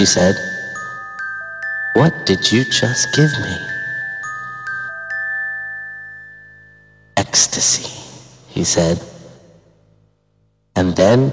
she said. What did you just give me? Ecstasy, he said. And then